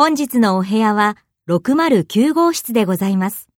本日のお部屋は609号室でございます。